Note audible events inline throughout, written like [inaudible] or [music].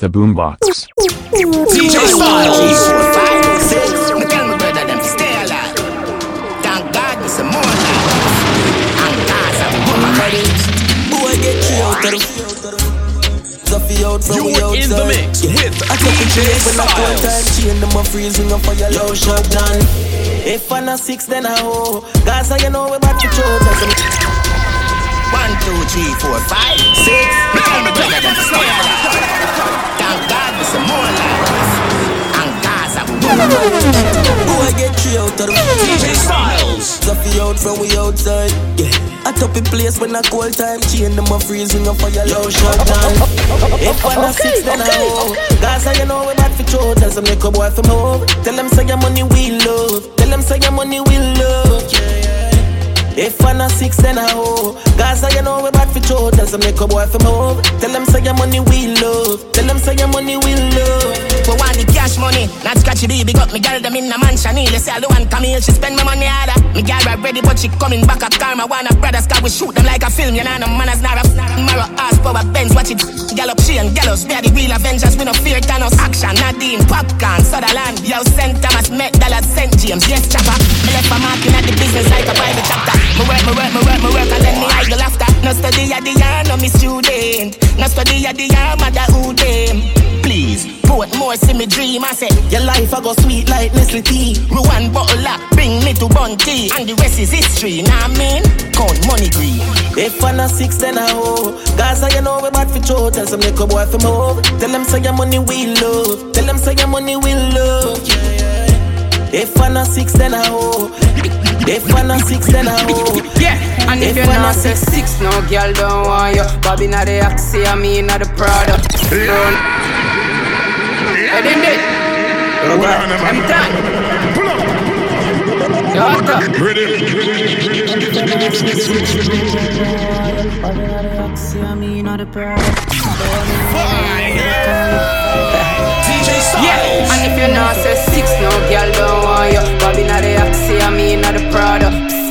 The Boombox. DJ StyleZ. Five, six, me tell my brother them stay alive. Thank God me some more life. And Gaza, woman ready. Boy, get you out of the Stuffy out from we You're in the mix with I took DJ chase when I go time StyleZ. chain them a freezing up for your low shot done. If I'm a six, then I hoe. Gaza, you know we back to choke. One, two, three, four, five, six. Me tell my brother them alive. Thank God me some more life. And Gaza, woman ready. Boy, get you out of the DJ StyleZ. Stuffy out from we outside. Yeah. I top in place when I cold time chain them a freezing up for your low shot done. If I'm a six, then I hoe. Gaza, you know we back for choke. Tell some make a boy from home. Tell them say your money we love. Tell them say your money we love. Yeah, yeah. If I'm a six, then I hoe. Gaza, you know we bad for choke. Tell some make a boy from home. Tell them say your money we love. Tell them say your money we love. For want the cash money, not scratchy baby got me girl them in a mansion. Nearly say I want Camille, she spend my money harder. Me girl ready, but she coming back at karma. Wanna brothers, cause we shoot them like a film. You know, no manners, not a marrow, ass, power, Benz, watch it. Gallop, she and gallows, we are the real Avengers. We no fear Thanos. Action, Nadine, popcorn, Sutherland. Yo, St. Thomas, Met, Dallas, St. James, yes, chopper. Me left my marking at the business like a private chapter. Me work, me work, me work, me work, and then me idle after. No study at the year, no me student. No study at the year, mother who them. Please, put more see me dream. I say, Your life I go sweet like Nestle tea. one bottle up, bring me to Bunty. And the rest is history, nah mean? Count money green. If I'm a six, then I hoe. Gaza, you know we bad for choke. Tell some a boy from home. Tell them say your money we love. Tell them say your money we love. Yeah. If I'm a six, then I hoe. If I'm a six, then I hoe. Yeah, and if, If you're when not I say six, no girl don't want you. Bobby not the Axie, I mean not the Prada. Run. Head in it. I'm done. Yeah, and if you're say six, no girl don't want you. Bobby not the Axie, I mean not the Prada.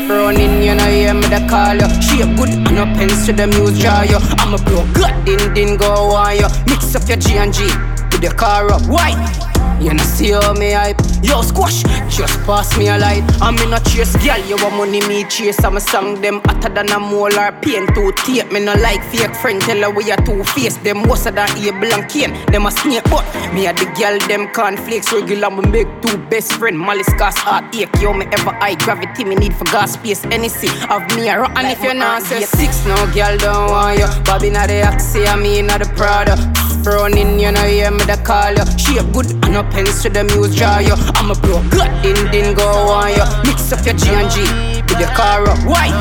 Running, you know, hear me the call you. She a good and no pens to the muse jar you. I'm a bro, good, din din go on you. Mix up your G and G with the car up. Why? You know see how me hype. Yo squash, just pass me a light. I'm in a chase, girl, you want money me chase. I'm a song them hotter than a molar pain to tape Me no like fake friend, tell her we are two face Them worse than Abel and Cain Them a snake but me a the girl them cornflakes Regular. Me make two best friend Malice cause heartache. Yo me ever high gravity me need for gas space NEC of me a rock And if you're not say six, no girl don't want you. Bobby not the Axie, I mean not the Prada Running, you know, hear me the call you. She a good and no pens to the muse jar you. I'm a bro, good din din go on you. Mix up your G and G with your car up. Why?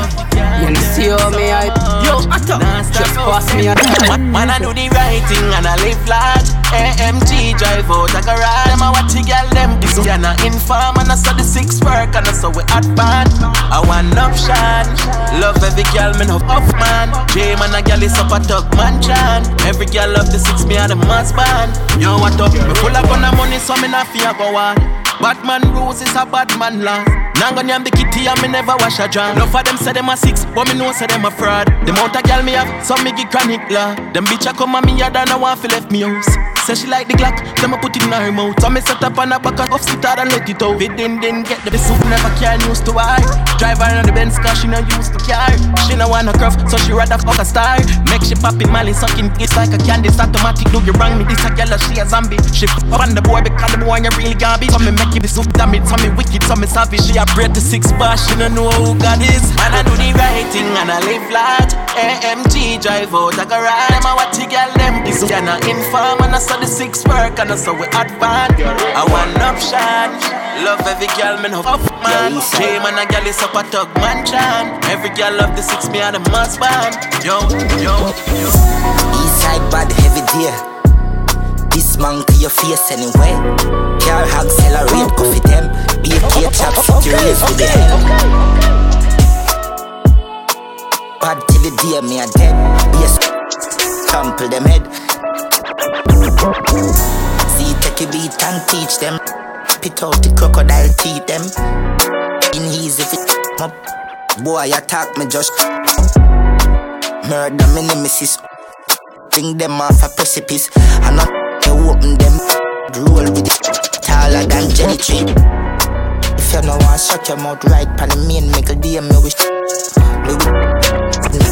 You know, see how me hype. Yo, Atta, just pass me a Man, man, I do the right thing and I live large. AMG drive out a. Them a watch the girl them. This yeah, na inform and I saw the six work and I saw we hot band. I want option. Love every girl, me no up man. J man a girl is up a tug man chan. Every girl love the six me and the must band. Yo, what up? Me full of gun and money so me not fear go on. Bad man rules is a bad man law. Now go nyam the kitty and me never wash a jar. Enough of them say them a six, but me know say them a fraud. The amount of girl me have, some me give chronic law. Them bitch a come and me yard and I want fi left me house. Say she like the Glock, them a put it in her mouth. So me set up on a back and off sit her and let it out. It didn't, didn't get the soup, never can used to her. Drive her on the Benz cause she no used to car. She no want a curve, so she rather fuck a star. Make she pop in Mali sucking it's like a candy. It's automatic, do you wrong me? This a girl, she a zombie. She f up on the boy because the boy you really garbage. So me make it the soup damage, so me wicked, so me savage. She a bread to six bar, she no know who God is. And I do the right thing and I live large. AMG drive out a garage. Them a watch the girl them. This yeah na inform and I the six work and I saw we advance. I want option. Love every girl, no up man. J man a girl is up a tug man chan. Every girl love the six me and the must band. Yo, yo, yo. Eastside bad heavy dear. This man to your face anyway. Car accelerate, go for them. Be a kid chop, fit your race with the head. Bad till the day me a dead. A trample them head. See, take a beat and teach them. Spit out the crocodile teeth them. In easy fit up. Boy, attack me just. Murder me nemesis. Bring them off a precipice. I'm not open them. Roll with it. Taller than Jenny tree. If you no want shut your mouth right, pan the main, make a DM me wish. Me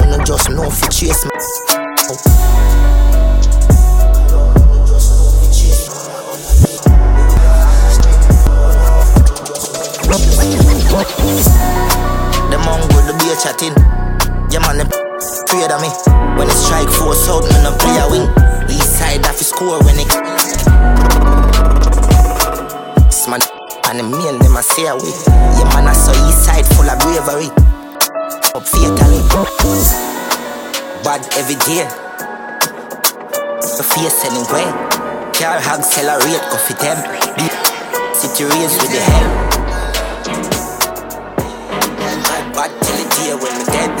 I no just know if you chase me. The mongo, the beer chatting. Yeah, man, them afraid of me. When it strike force out, man, I play a wing. East side, off score when it. This man, and the mail, them I say away. Yeah, man, I saw east side full of bravery. Up fatally. Bad every day. The face anyway. Car hog accelerate, go for them. City race with the hell. Bad till the day when we dead.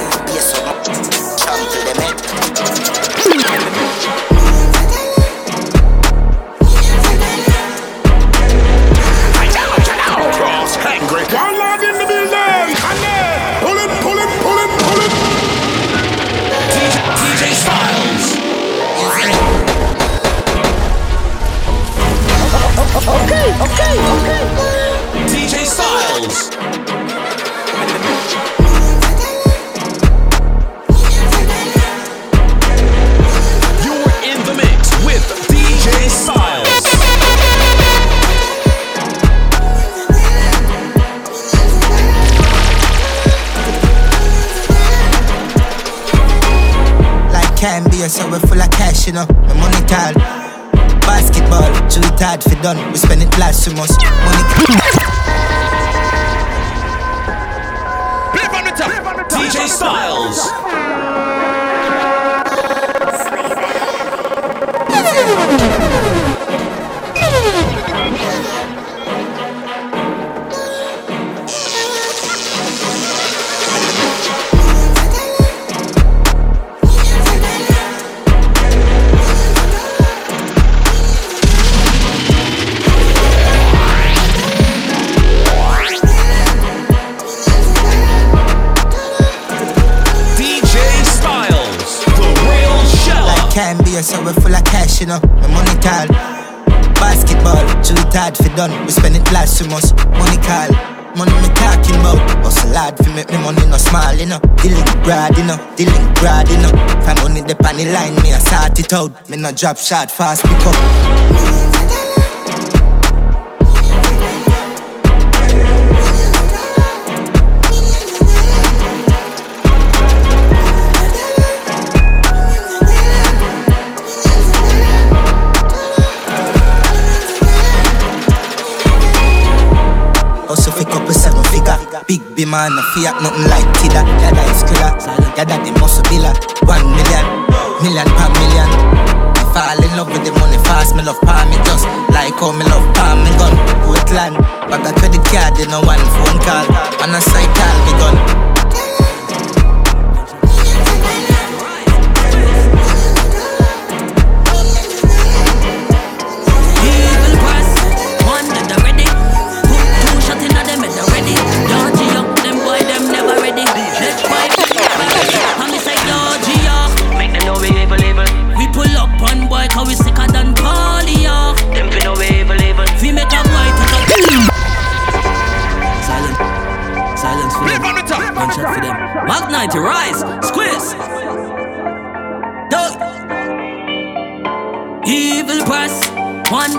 Done. We spend it last too much. Spend it last too much. Money call. Money me talking about. Hustle hard for make me money no small, you know. Dealing broad, you know. Dealing broad, you know. If I'm money the on the line, me I sort it out. Me no drop shot fast, pick up Big B man, no fiat, nothing like Tida Yada is killer, yada the muscle billa One million, million per million. I fall in love with the money fast Me love palm me just like how me love palm me gun. Portland, bag a credit card, you know one phone call. And a side call me gun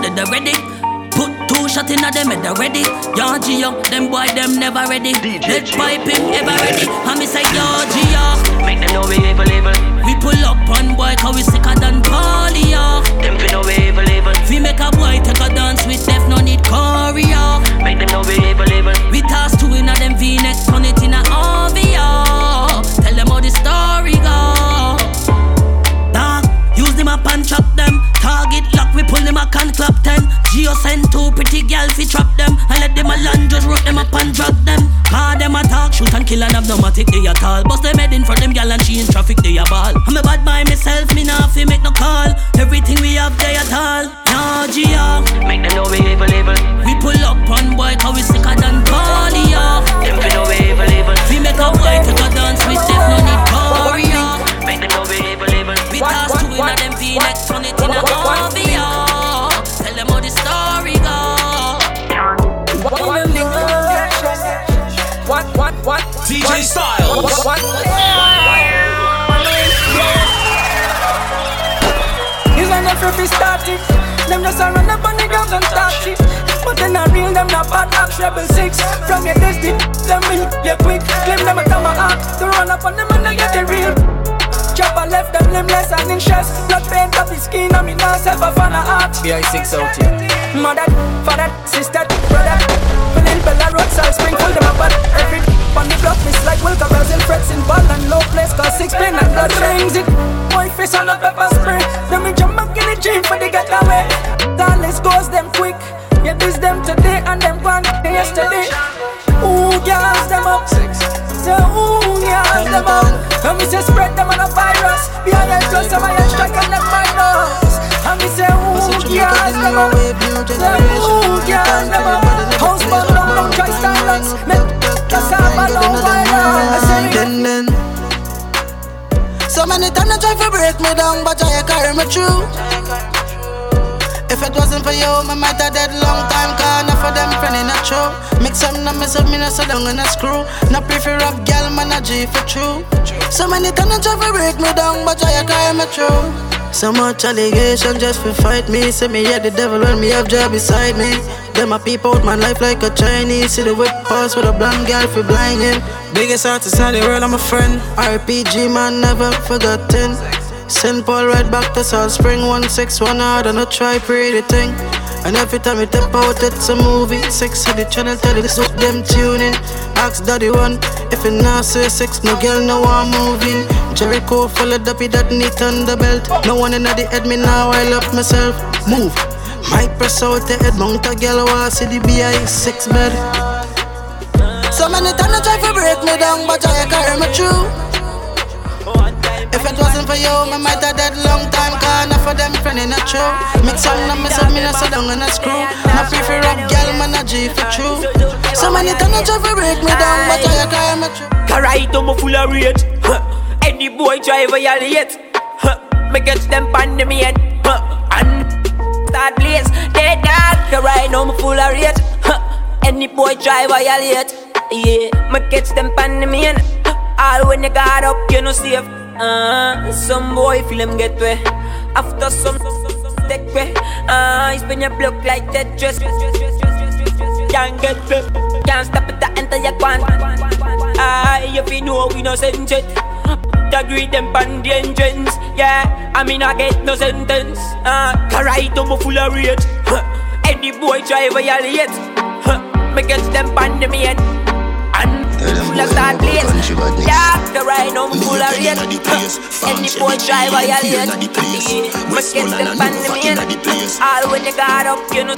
one that they ready. Put two shot in a them and they ready. Yo, Gio, them boy them never ready. Let pipe him ever ready. And me say, yo, Gio. Make them know we evil, evil. We pull up on boy cause we sicker than polio. Them fi know we evil, evil. We make a boy take a dance with Def, no need choreo. Make them know we evil, evil. We toss two in a them V-neck, turn it in a OVO. Tell them how the story go. Them up and chop them. Target lock, we pull them a can clap ten. Geo send two pretty gal fi trap them. I let them a land, just rock them up and drop them. Call them a talk, shoot and kill and have no matic they at all. Bust them head in for them gal and she in traffic they a ball. I'm a bad by myself, me nah fi make no call. Everything we have they at all. No Geo, Make them know we evil, evil. we pull up on boy cause we sicker than polio. Them fi know we evil, evil. We make a boy take a dance Then I real them not bad acts rebel six. From your destiny, them will get quick. Claim them a act. To run up on them and they get the real. Chopper left them limbless and in chest. Blood paint up his skin and me now self a fan of art. BI6 out here. Mother, father, sister, brother. Feeling Bella Road, South Spring, full them apart. Every on the block, miss like Will Brazil, frets in ball and low place, cause six pin and blood rings it. Boy, face on a pepper spray. We jump back in the gym for the getaway. Darless goes them quick. Yeah, this them today and them gone yesterday. Ooh, girls, them up. So, ooh, girls, them up. And me say spread them on a virus. Behind the plus, some of strike and them minus. And me say, ooh, girls, them up. Say, ooh, girls, them up. House burn down, don't try silence. Make cassava long virus. Then, then. So many times I try to break me down, but I carry me through. If it wasn't for you, I might have dead long time. Cause enough of them friend a show. Mix up, no mess up, me so long in a screw. No prefer rap gal, man a G for true. So many times they try to break me down, but I carry me through. So much allegation just for fight me. Say me yeah the devil when me have job beside me. Them a people out my life like a Chinese. See the whip pass with a blonde girl for blind him. Biggest artist in the world, I'm a friend. RPG man, never forgotten. Send Paul right back to South Spring 161 hard and I try pretty thing. And every time we step out, it's a movie. Six of the channel tell it so them tuning. Ask daddy one if it not say six, no girl, no one moving. Jericho followed up with that neat thunder belt. No one in the head, me now I love myself. Move. Might press out the head, mount a girl, I see the BI six bed. So many times I try to break me down, but I carry me through. If it wasn't for you, me might have dead long time. Cause enough of them friend in a show. Mix up, no mess up, me no sit down in a screw. No prefer rap girl, man a G for true. So many times I try to break me down, but I carry me through. Alright, I'm full of rage. Huh. Any boy try violate. Huh. Me catch them pan the head. Huh. And start blaze. Dead dog. Alright, I'm full of rage. Huh. Any boy try violate. Yeah, me catch them pan head. All when you got up, you know safe. Uh, some boy feel him get way. After some take way. Uh, spin your block like that dress. Can't get way. Can't stop it, that enter your quan. Ah, if you know we no send it. The greet them pan the entrance. Yeah, I mean I get no sentence. Ah, uh, right I'm full of rage. Any boy try violate. Huh. Me get them pan the main. Full of [laughs] start place. Yeah, the right now full of. Huh. Any boy try violate. Me get them pan the main. All when you got up, you know.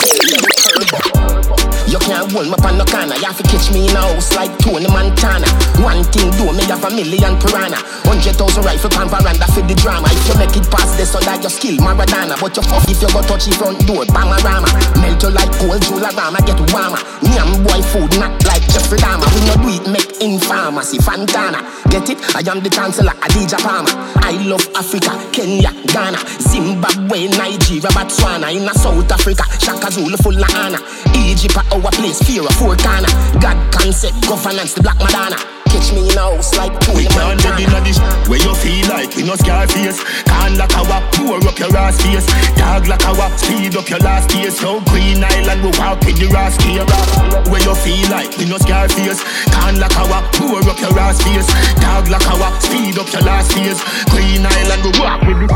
You can't hold me on no corner. You have to catch me in a house like Tony Montana. One thing do me have a million piranha. Hundred thousand rifle pan veranda for the drama. If you make it past this, so that your skill Maradona. But you fuck if you go touch the front door, Bamarama. Melt you like cold Jularama, get warmer. Nyam boy food not like Jeffrey Dahmer. We no do it make in pharmacy, Fantana. Get it? I am the chancellor, Adidja Palmer. I love Africa, Kenya, Ghana, Zimbabwe, Nigeria, Botswana. In a South Africa, Shaka Zulu full of honor. Egypt, our place, fear of four corner. God concept, governance, the black Madonna. Catch me in a house like Tony We can't live in a dish where you feel like we no scar face. Can't lock our pour up your ass face. Dog like our speed up your last days. So Green Island we walk with the. Where you feel like we no scar face. Can't lock our pour up your ass face. Dog like our speed up your last days. Green Island we walk with the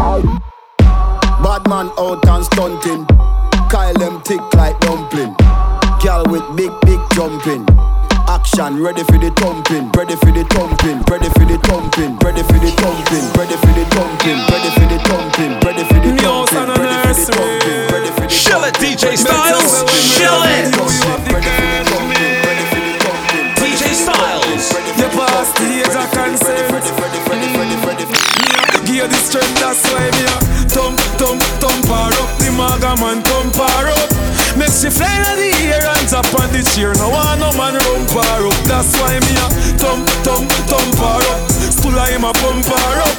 Bad man out and stunting. Kyle them tick like dumpling. Girl with big, big jumping. Action, ready for the thumping, ready for the thumping, ready for the thumping, ready for the thumping, ready for the thumping, ready for the thumping, ready for the thumping, ready for the thumping, ready for the Chill it, DJ StyleZ. Chill it. DJ StyleZ. You pass the age of consent. Give the strength, that's why me a thump, thump, thump her up. The maga man thump her up. She fly in the air and tap on the chair. No one no man rump her up. That's why me a thump, thump, thump her up cooler, him a pump her up.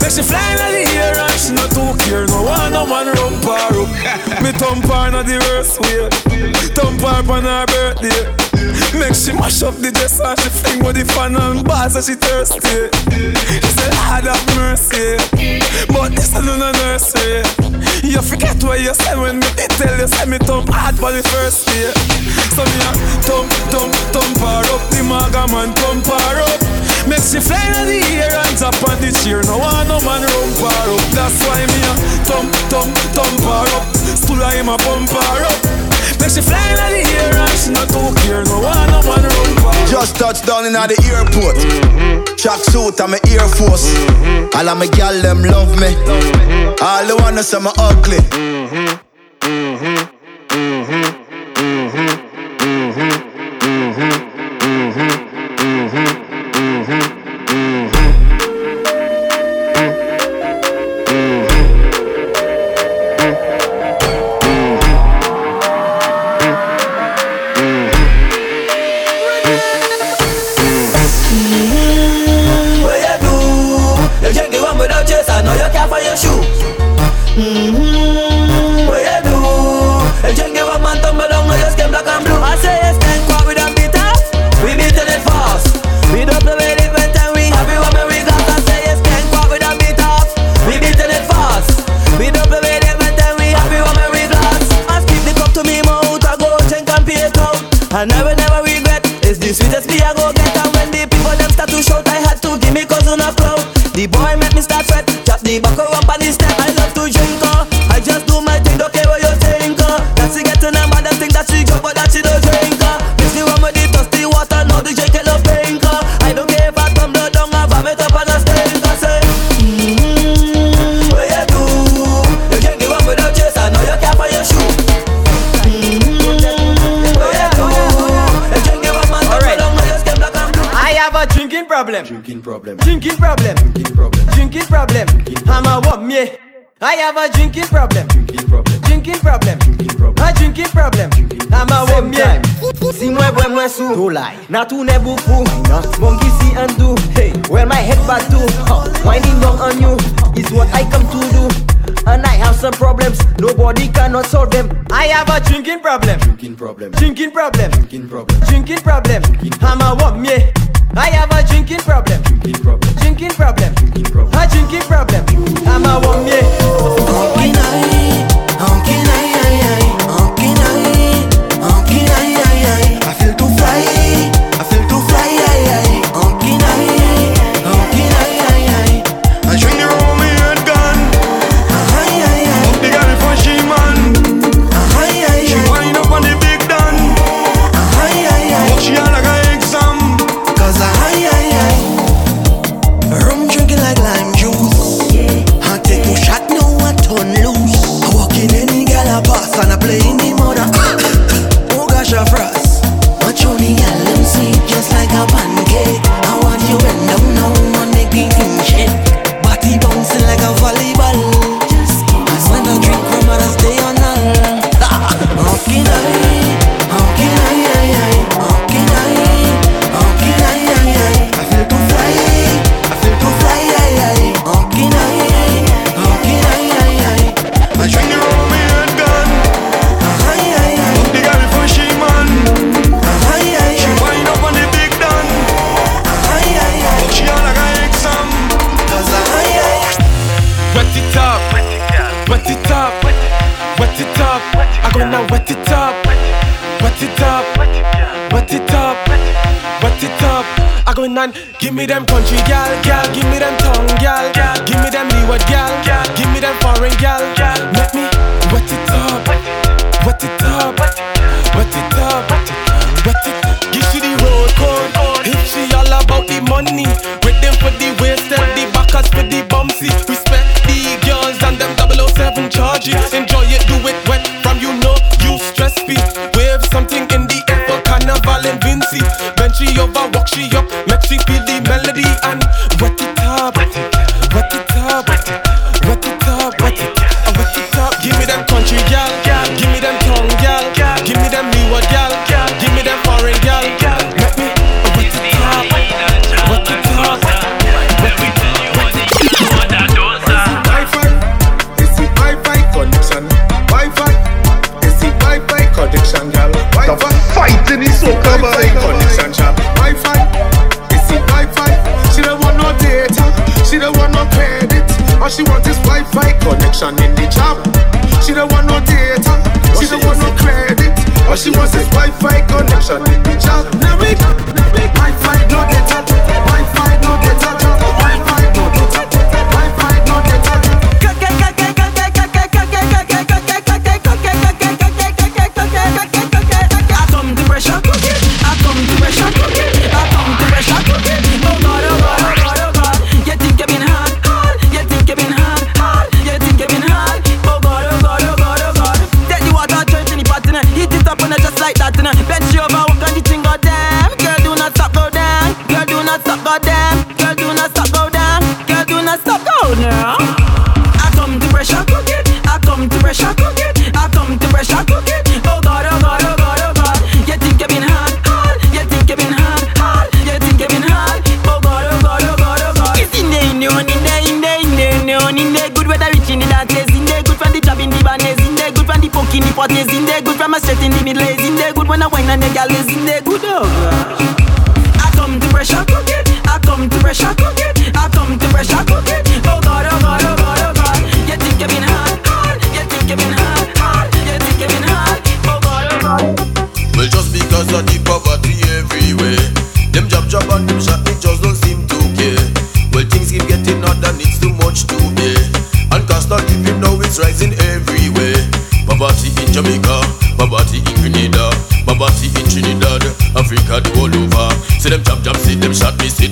Make she fly in the air and she not too care. No one, no man rump her up. [laughs] Me thump her on the worst way. Thump her on her birthday. Make she mash up the dress and she fling with the fan and bars and she thirsty. She said, Lord have mercy. But this is not a nursery. You forget what you said when me did tell you say me thump hard for the first day. So me a thump, thump, thump her up. The maga man thump her up. Makes you fly in the air and top on the chair. No one, no man run far up. That's why me a thump, thump, thump her up. Still I am a bump her up. Makes you fly in the air and she not too care. No one, no man run far up. Just touch down in the airport. Mm-hmm. Track suit and my Air Force. Mm-hmm. All of my gal them love me. All the wanna say me ugly. Mm-hmm. Mm-hmm.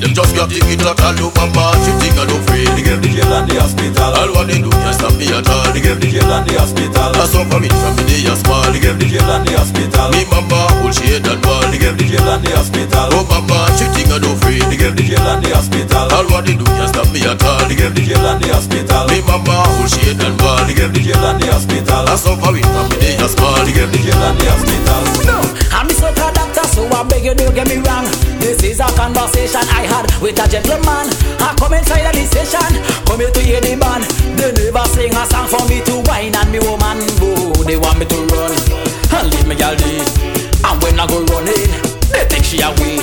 Them just got the kid that all over part She think I don't free They gave the jail and the hospital. All what they do just stop me at all. They gave the jail and the hospital. That's all for me from the day I small They gave the jail and the hospital. Me mama hold she head and ball They gave the jail and the hospital. Oh mama she think I don't free They gave the jail and the hospital. All what they do just stop me at all. They gave the jail and the hospital. Me mama hold she head and ball They gave the jail and the hospital. That's all for me from the day I small They gave the jail and the hospital. No, I'm so doctor so I beg you don't get me wrong conversation I had with a gentleman. I come inside the station, come here to hear the man. They never sing a song for me to whine and me woman go. They want me to run and leave me all day. And when I go running, they take she away.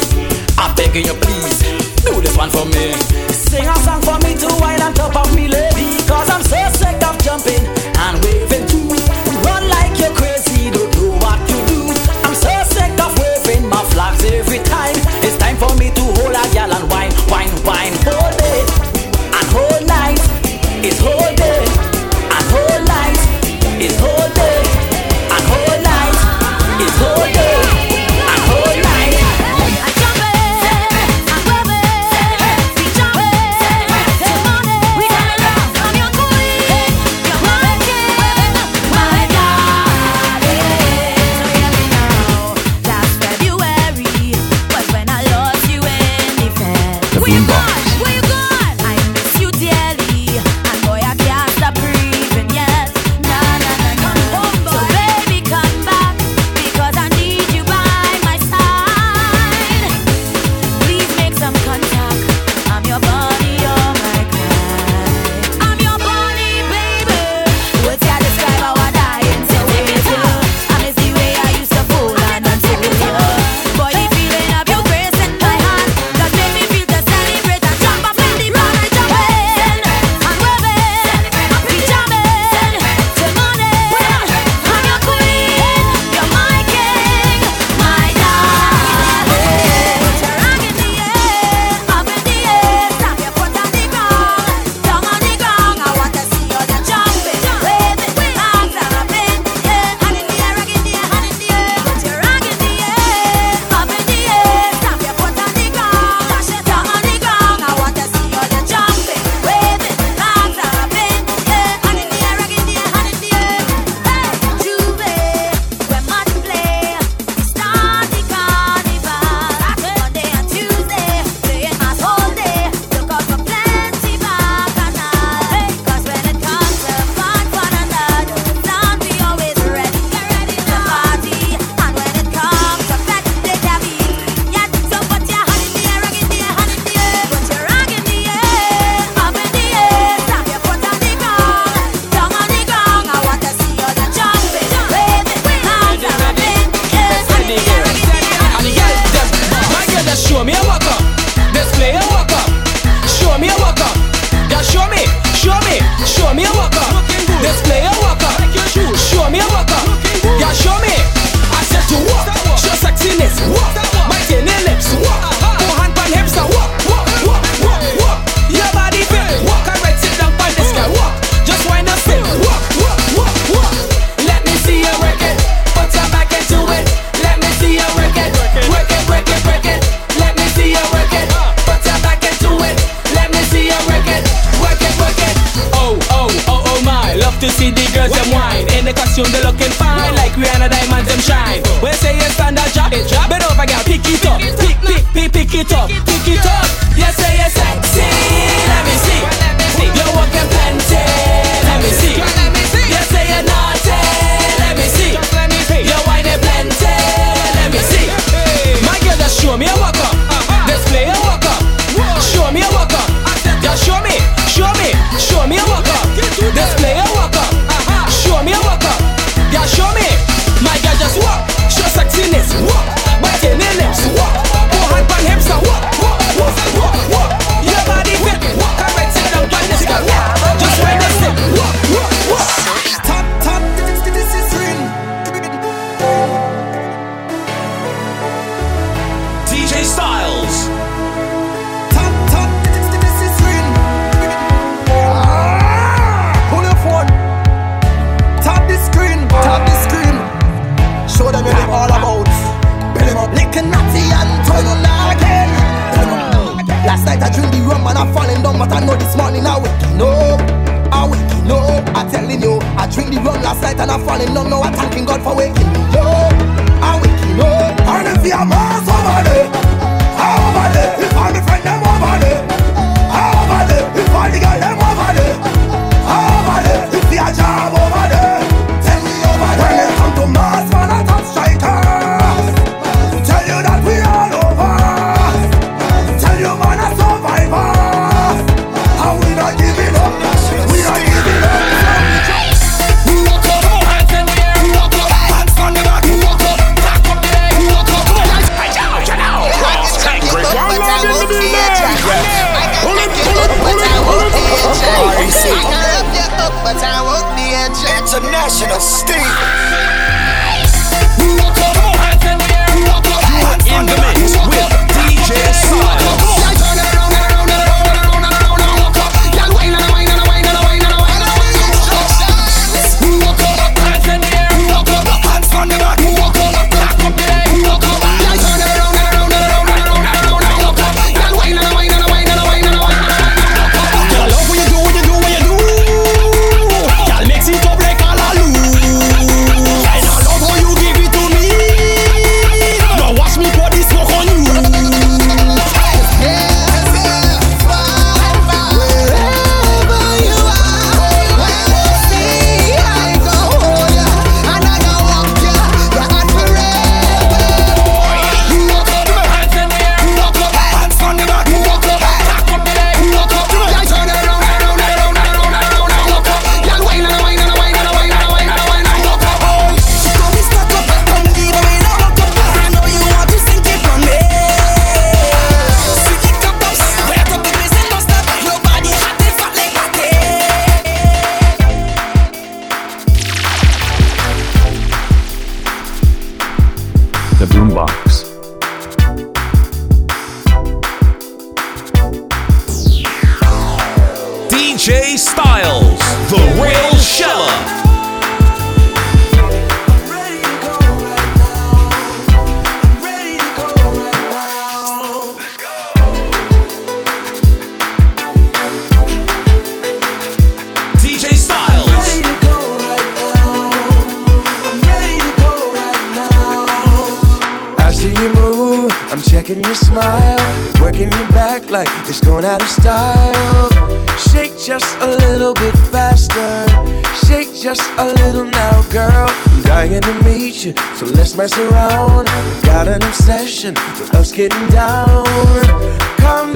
I'm begging you please, do this one for me.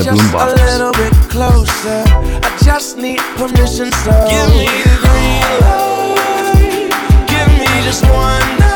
the boombox. A little bit closer. I just need permission, so give me the green light. Give me just one. Night.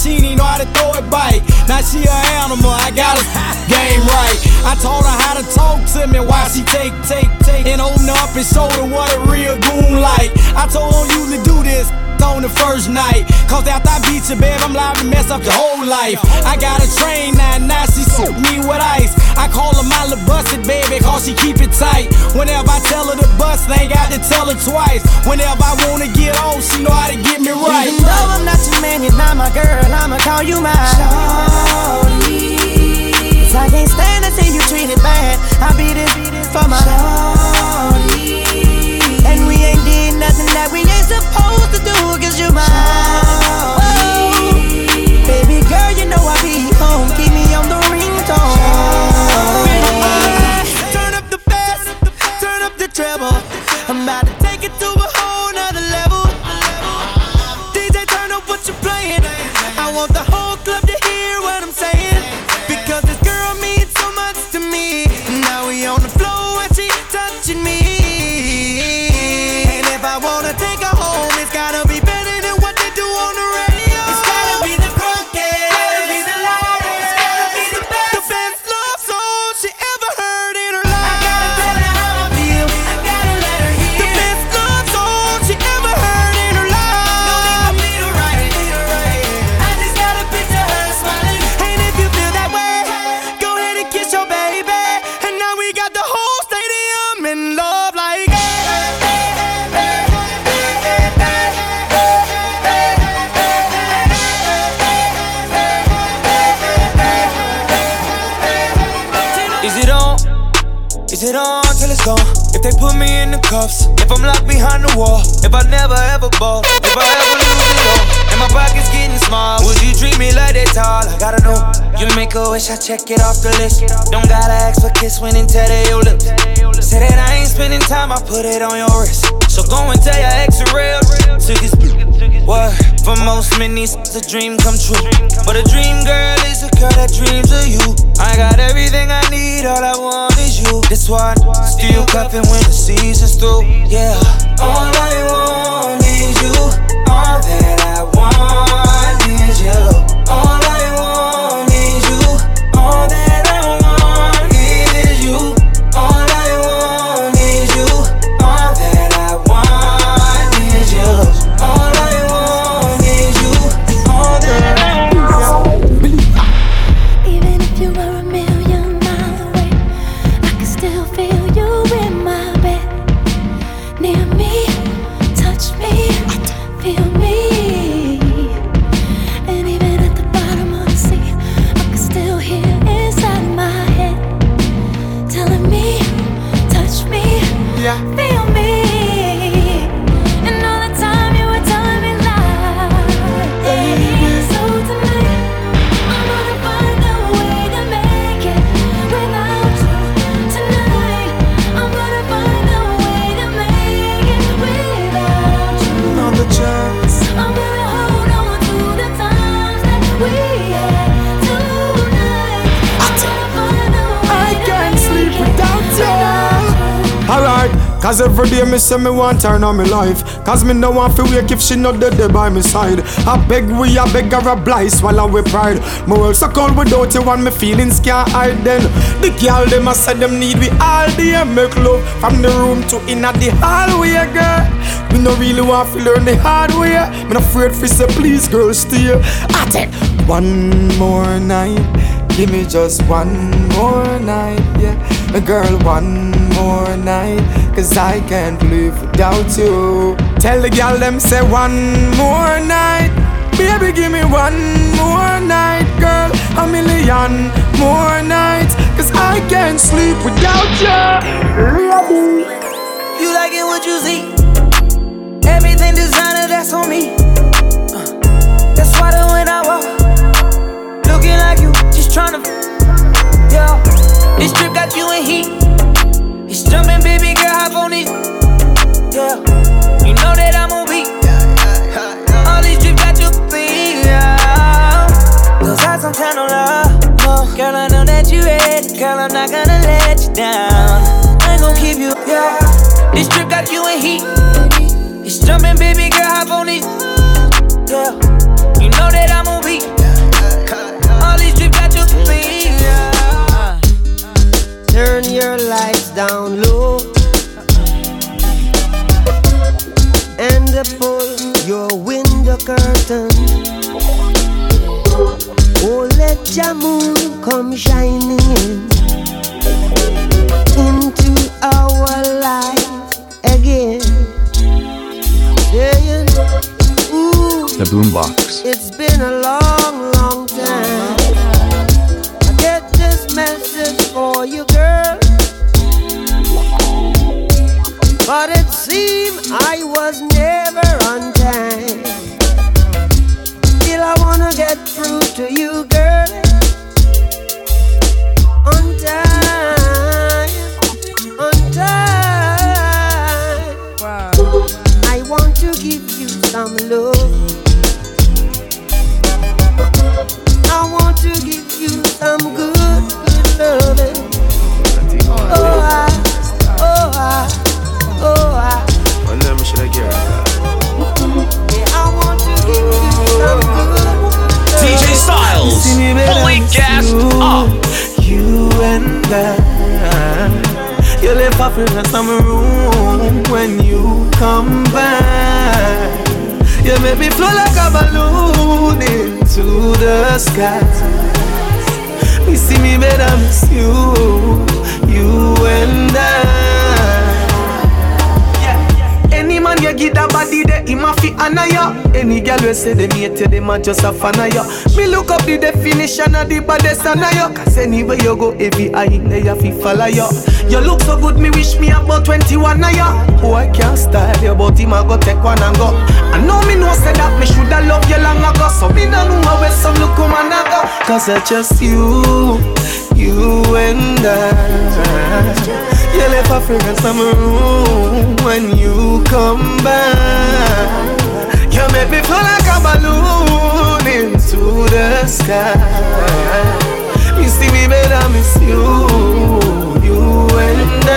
She didn't know how to throw it bite. Now she an animal, I got her [laughs] game right. I taught her how to talk to me while she take, take, take, and open up and show her what a real goon like. I told her usually do this on the first night. Cause after I beat you, babe, I'm liable to mess up your whole life. I got a train now, now she suit me with ice. I call her my little busted baby, cause she keep it tight. Whenever I tell her to bust, I ain't got to tell her twice. Whenever I wanna get on, she know how to get me right. Even though I'm not your man, you're not my girl, I'ma call you my shawty. I can't stand to see you treated bad. I beat it for my shawty. And we ain't did nothing that we ain't supposed to do, cause you. Baby girl, you know I be home, keep me on the ringtone. Turn up the bass, turn up the treble. I'm to take it to a whole nother level. DJ, turn up what you're playing. I want the whole club to hear what I'm saying. Because this girl means so much to me. Now we on the floor touching me. And if I wanna take her ball, if I ever lose it all, and my pocket's getting small, would you treat me like that tall? I gotta know. You make a wish, I check it off the list. Don't gotta ask for kiss when tell they your lips. Say that I ain't spending time, I put it on your wrist. So go and tell your ex real. Took his what? For most men, it's a dream come true. But a dream girl is a girl that dreams of you. I got everything I need, all I want is you. This one, still cuffing when the season's through. Yeah. All I want is you. All that I want Cause every day me say me want turn on me life. Cause me no want to wake if she not dead there by my side. I beg we, I beg her a blight, swallow we pride. My world so cold without you and me feelings can't hide then. The girl them I said them need we all day make love from the room to in at the hallway, girl. We no really want to learn the hard way. Me no afraid for say please, girl, stay. I take one more night. Give me just one more night, yeah. Girl, one more night. Cause I can't live without you. Tell the girl them say one more night. Baby, give me one more night, girl. A million more nights. Cause I can't sleep without you. You like it what you see. Everything designer, that's on me. Uh, that's why when I walk, looking like you, just tryna. Yeah, this trip got you in heat. It's jumping, baby girl, hop on it. Yeah, you know that I'm on beat. All these trips got you beat. Cause I some kind of love. Girl, I know that you ready. Girl, I'm not gonna let you down. I ain't gon' keep you. Yeah, this trip got you in heat. It's jumping, baby girl, hop on it. Yeah, you know that I'm on beat. All these trips got you beat. Yeah. Turn your lights down low and pull your window curtain. Oh, let your moon come shining in into our life again. Saying, ooh, The Boombox. it's been a long, We say them hate you, them a just a fan of ya. Me look up the definition of the baddest on ya. Cause anywhere you go, every eye there you fi follow ya. You look so good, me wish me about 21 of ya. Oh, I can't style you, but him a go take one and go. I know me know say that me shoulda love you long ago. So me no know where some look come and I go. Cause I just you, you and I. You left a friend in some room when you come back. You make me feel like a balloon into the sky. See me better miss you, you and I.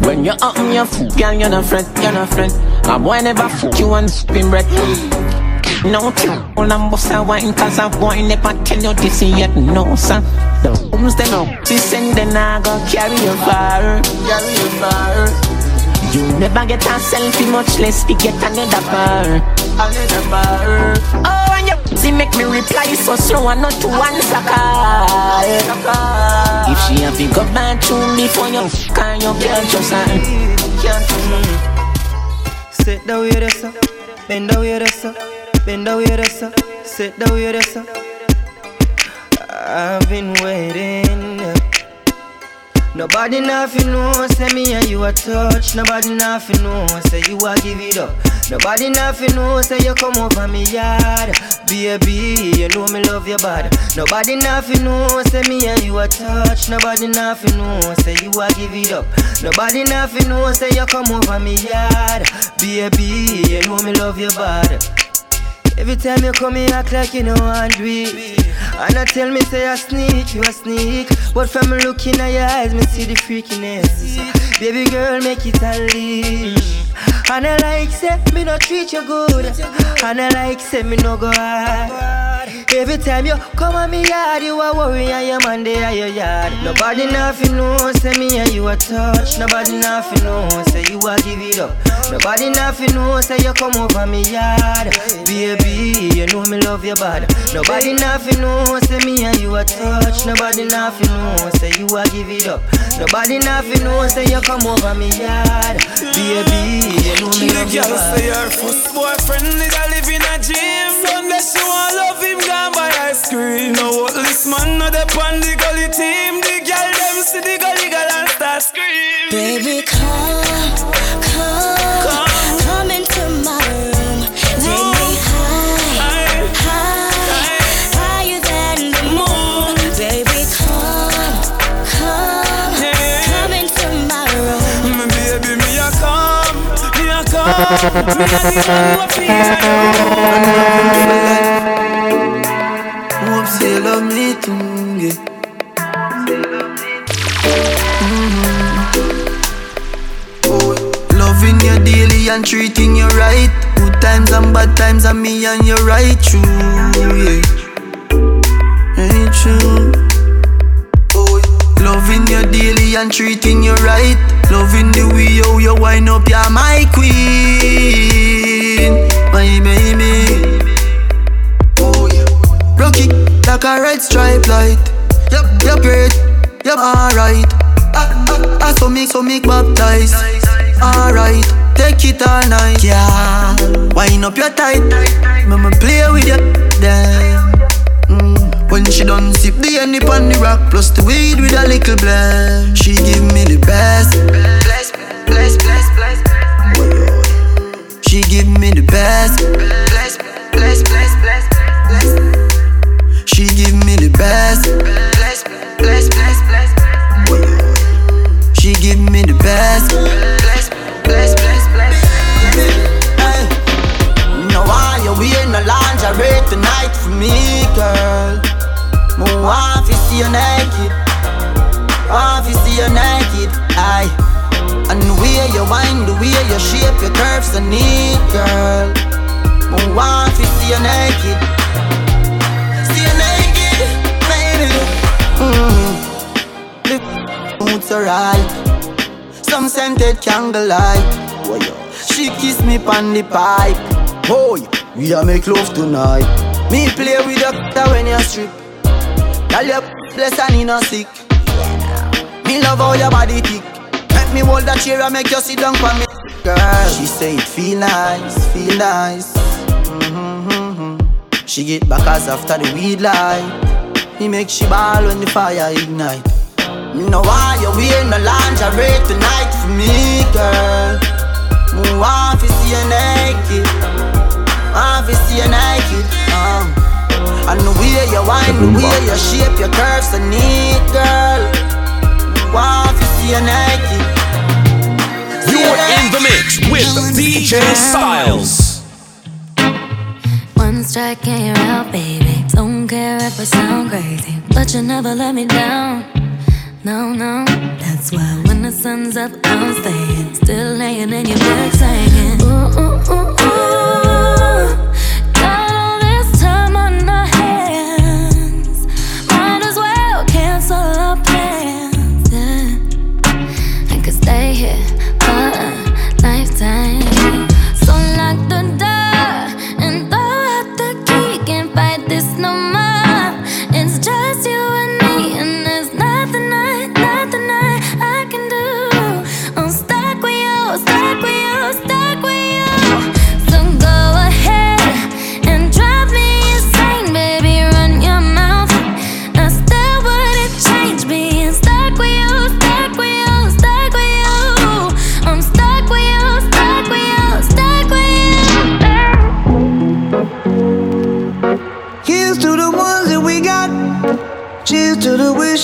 When you up in your foot, girl, you're not friend, you're not friend. A boy never fuck you and spin bread. [gasps] No all I'm bust a wine Cause a boy never tell you this yet, no son The homes they know, she send then I go carry you far Carry you far You never get a selfie, much less to get another bar. Another bar. Oh, and you see make me reply so slow and not to answer call. If she have to go bathroom before you can you can't trust her Can't trust her Sit down with us, bend down with us, bend down with us, sit down with us. I've been waiting. Nobody nothing know, say me and you a touch. Nobody nothing know, say you a give it up. Nobody nothing know, say you come over me yard. Baby, you know me love your body. Nobody nothing know, say me and you a touch. Nobody nothing know, say you a give it up. Nobody nothing know, say you come over me yard. Baby, you know me love your body. Every time you come, you act like you know I do it. And I tell me say I sneak, you a sneak. But from looking at your eyes, me see the freakiness. Baby girl, make it unleash. And I like say me no treat you good. And I like say me no go hard. Every time you come on me yard, you a worry and your man there your yard. Nobody nothing know, say me and you a touch. Nobody nothing know, say you a give it up. Nobody nothing know, say you come over me yard. Baby, you know me love you bad. Nobody nothing know, say me and you a touch. Nobody nothing know, say you a give it up. Nobody nothing know, say you come over me yard. Baby, you know me love you bad. say her first boyfriend is a live in a gym. Sunday she want love him gone by ice cream. No what this man no dep on the gully team. The girl them see the gully girl and start scream. Baby, Me. Oh, loving you daily and treating you right. Good times and bad times, me and you right yeah. Oh, loving you daily and treating you right. Loving the way how you wind up, you're my queen, my baby. Oh yeah. Rock it like a red stripe light. Yep, yep, great. Yep, alright. I, I, I so make, so make baptize. Alright, take it all night. Yeah, wind up your tight. Mama play with you. Damn. When she done sip the honey on the rock plus the weed with a little blend, she give me the best. Bless, bless, bless, bless. She give me the best. Bless, bless, bless, bless, bless. She give me the best. Bless, bless, bless, bless. She give me the best. Bless, bless, bless, bless. Hey. No why you wear no lingerie tonight for me, girl. Mo want to see you naked. Want to see you naked. Aye. And the way you wind, the way you shape your curves, I need, girl. Mo want to see you naked. See you naked, baby. Mm. The moods are right. Some scented candlelight. Oh yo, she kiss me pon the pipe. Boy, we a make love tonight. Me play with the when you strip. Girl, you bless and you no sick. Me love how your body tick. Make me hold that chair and make you sit down for me. Girl, she say it feel nice, feel nice. Mm-hmm. She get back as after the weed light. Me make she ball when the fire ignite. Me know why you wear no lingerie tonight for me, girl. Me want to see you naked. Want to see you naked. Um. And the way you wind, the way you shape your curves, I need, girl. Want to see you naked. You're in the mix with DJ StyleZ. One strike and you're out, baby. Don't care if I sound crazy, but you never let me down. No, no, that's why when the sun's up, I'm staying. Still laying in your bed singing. Ooh, ooh, ooh, ooh.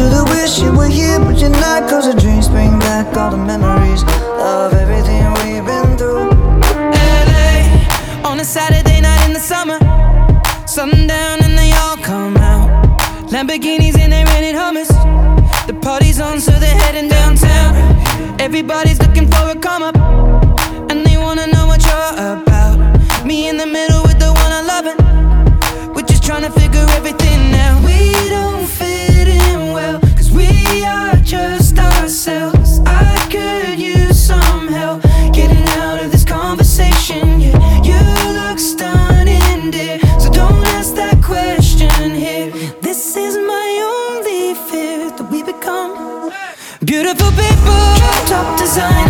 To the wish you were here, but you're not. Cause the dreams bring back all the memories of everything we've been through. LA, on a Saturday night in the summer. Sundown and they all come out. Lamborghinis and they rented hummus. The party's on, so they're heading downtown. Everybody's looking for a come up, and they wanna know what you're about. Me in the middle with the one I loving. We're just trying to figure everything out. We don't well, cause we are just ourselves. I could use some help getting out of this conversation. Yeah, you look stunning, dear. So don't ask that question here. This is my only fear that we become beautiful people. Top designer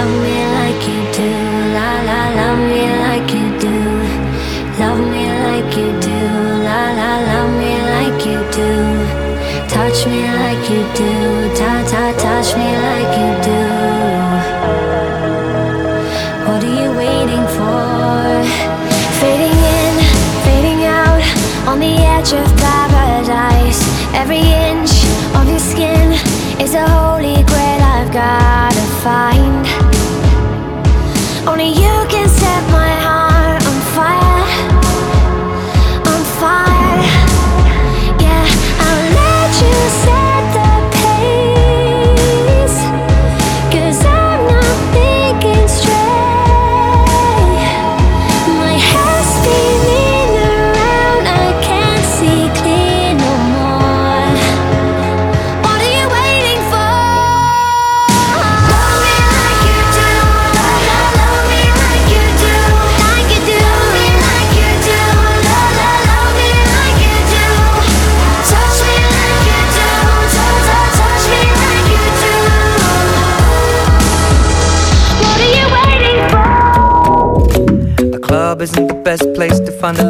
Love me like you do, la la, love me like you do, love me like you do, la la, love me like you do, touch me like you do, ta ta, touch me like you do. What are you waiting for? Fading in, fading out, on the edge of paradise. Every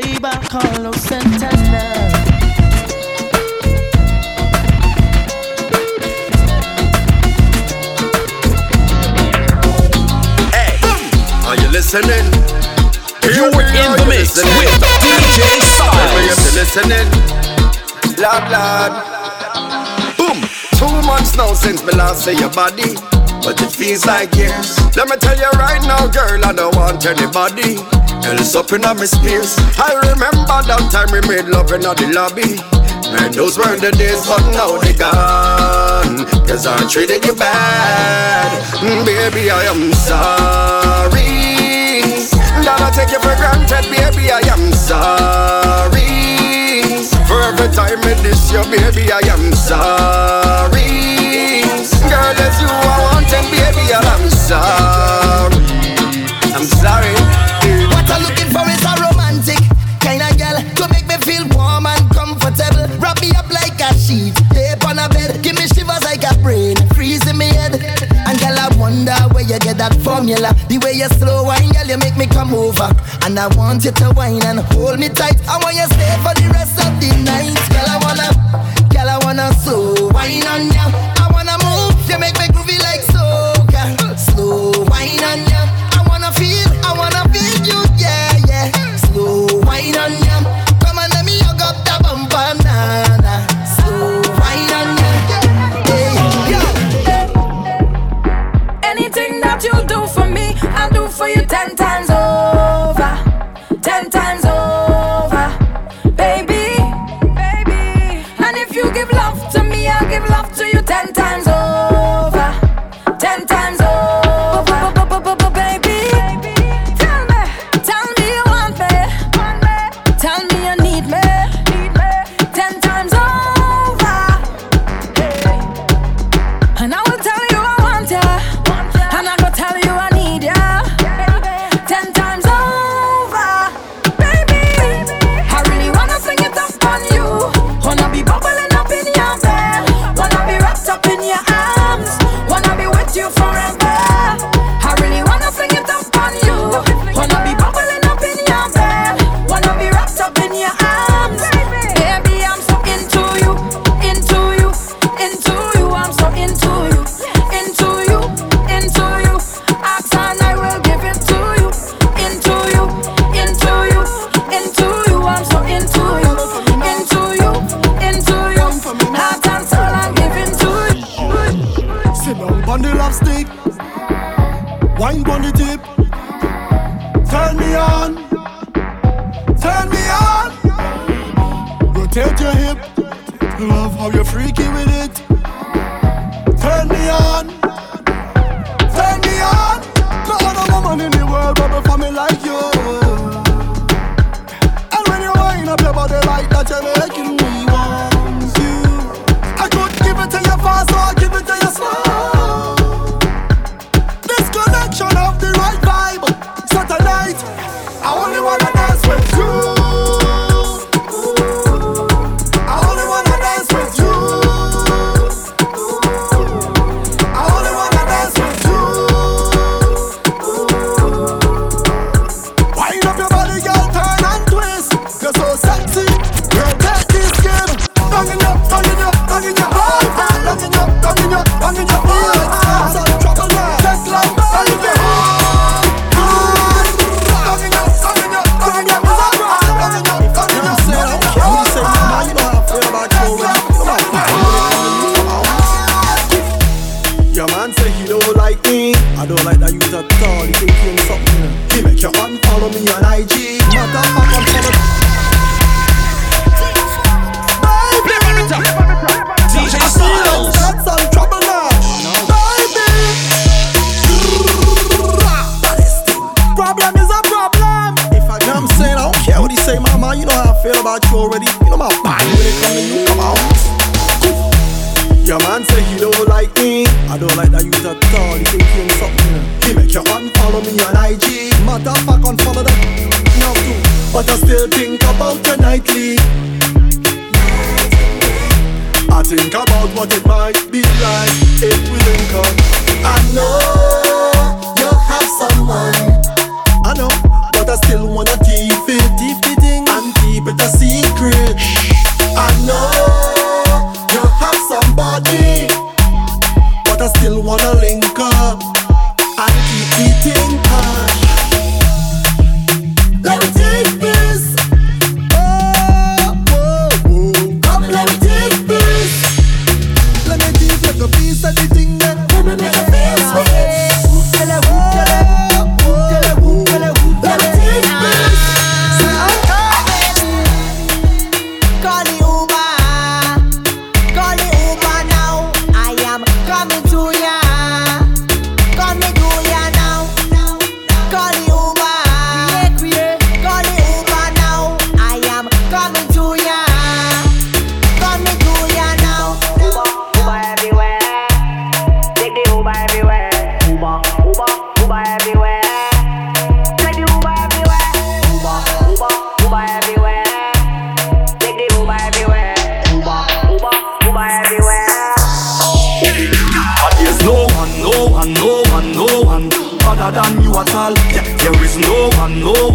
play by Carlos Santana. Hey, are you listening? You are in the mix with DJ StyleZ. listening? Lad, lad. Boom! Two months now since me last see your body, but it feels like years. Let me tell you right now, girl, I don't want anybody else up in my space. I remember that time we made love in the lobby. Man, those were the days, but now they gone. Cause I treated you bad. Mm, baby, I am sorry. That I take you for granted, baby, I am sorry. For every time I diss you, baby, I am sorry. Girl, it's you I want, and baby, I'm sorry. I'm sorry. a bed. Give me shivers like a brain, freezing me head. And girl, I wonder where you get that formula. The way you slow wine, girl, you make me come over. And I want you to wine and hold me tight. I want you stay for the rest of the night. Girl, I wanna, girl, I wanna so wine on you. I wanna move, you make me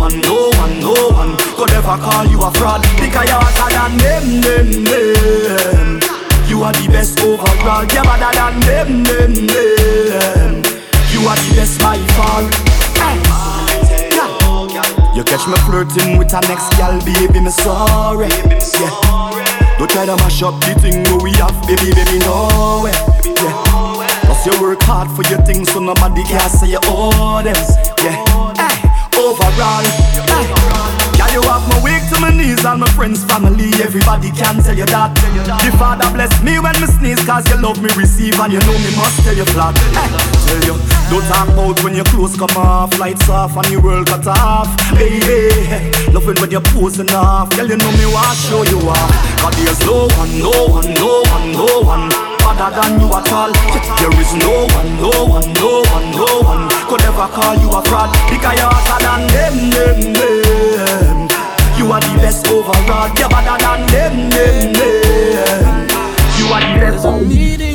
one, no one, no one, could ever call you a fraud because you're hotter than them, them, them. You are the best overall. You're better than them, them, them. You are the best by far. Yeah. You catch me flirting with a next gal, baby, me sorry. Yeah. Don't try to mash up the thing we have, baby, baby, no way. Yeah. Cause you work hard for your things, so nobody can say you owe them. Yeah. Overall, hey. Yeah, you have my weak to my knees and my friends, family, everybody can tell you that. The Father bless me when me sneeze, cause you love me receive and you know me must tell you flat. Hey. Tell you, don't talk about when your clothes come off, lights off and your world cut off. Hey, hey. Loving when you're posing off, girl, you know me want show you off. Cause there's no one, no one, no one, no one other than you at all. There is no one, no one, no one, no one could ever call you a fraud because you're hotter than them, them, them. You are the best overall. You're better than them, them, them. You are the best.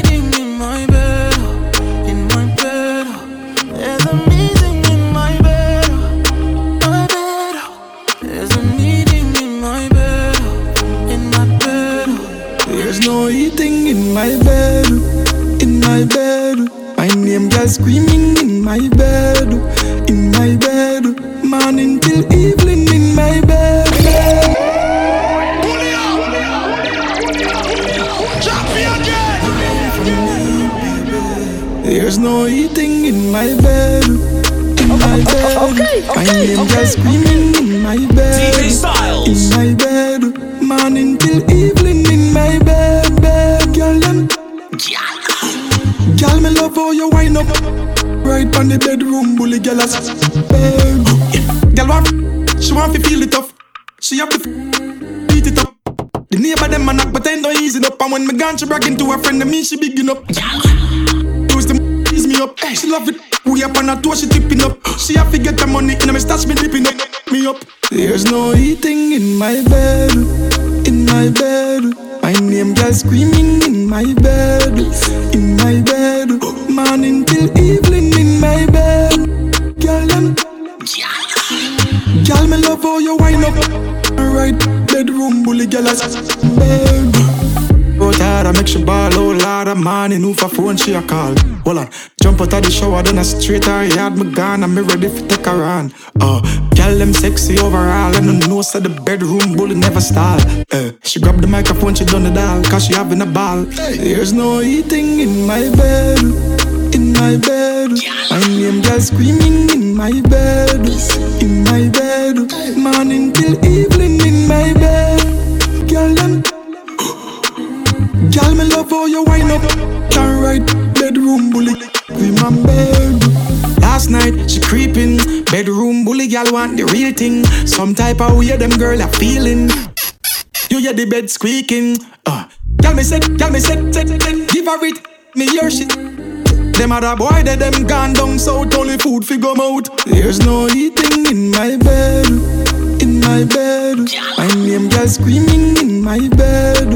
There's no eating in my bed, in my bed. My name girl screaming in my bed, in my bed. Morning till evening in my bed. There's no eating in my bed, in my bed. My name girl screaming in my bed, in my bed. Morning till evening in my bed, bed. Girl, me love how you wind up Right on the bedroom bully girl as Girl, want she want to feel it tough She have to Beat it up. The neighbor them man but pretend no easy up. And when me gone, she bragging to her friend, and me she bigging up. Use the ease me up. She love it. We up on her toe, she tipping up. She have to get the money, and me stash me dipping up. Me up. There's no eating in my bed, in my bed. My name girl screaming in my bed, in my bed. Morning till evening in my bed. Girl, them. Girl, me love how you wind up. Alright, bedroom bully, girl, I bed. Morning, who for phone she a call. Hold on, jump out of the shower, then I straight her yard, me gone, and me ready for take her on. Oh, girl, them sexy overall, and the nose of the bedroom bully never stall. Uh, she grab the microphone, she done the dial, cause she having a ball. There's no eating in my bed, in my bed. My name girl screaming in my bed, in my bed. Morning till evening in my bed. Girl, them Girl, me love how you wind up. Can right bedroom bully. Remember last night she creeping. Bedroom bully, girl want the real thing. Some type of way them girl are feeling. You hear the bed squeaking. Uh, girl me said, girl me said, said, said, give her it. Me hear shit. Them other boy that them gone down south only food fi go out. There's no eating in my bed, in my bed. My name girl screaming in my bed,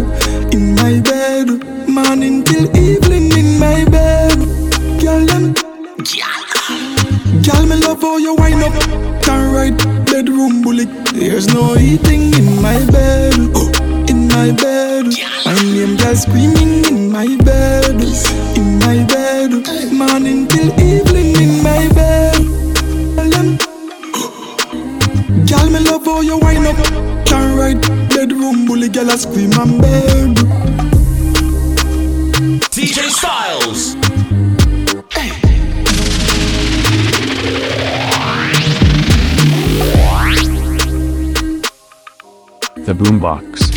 in my bed. Morning till evening in my bed. Girl them, girl me love how you wind up. Can right bedroom bully. There's no eating in my bed, oh, in my bed. My name girl screaming in my bed, in my bed. Morning till evening you wind up. Can right bedroom bully, girl, I scream and beg. DJ StyleZ. The Boombox.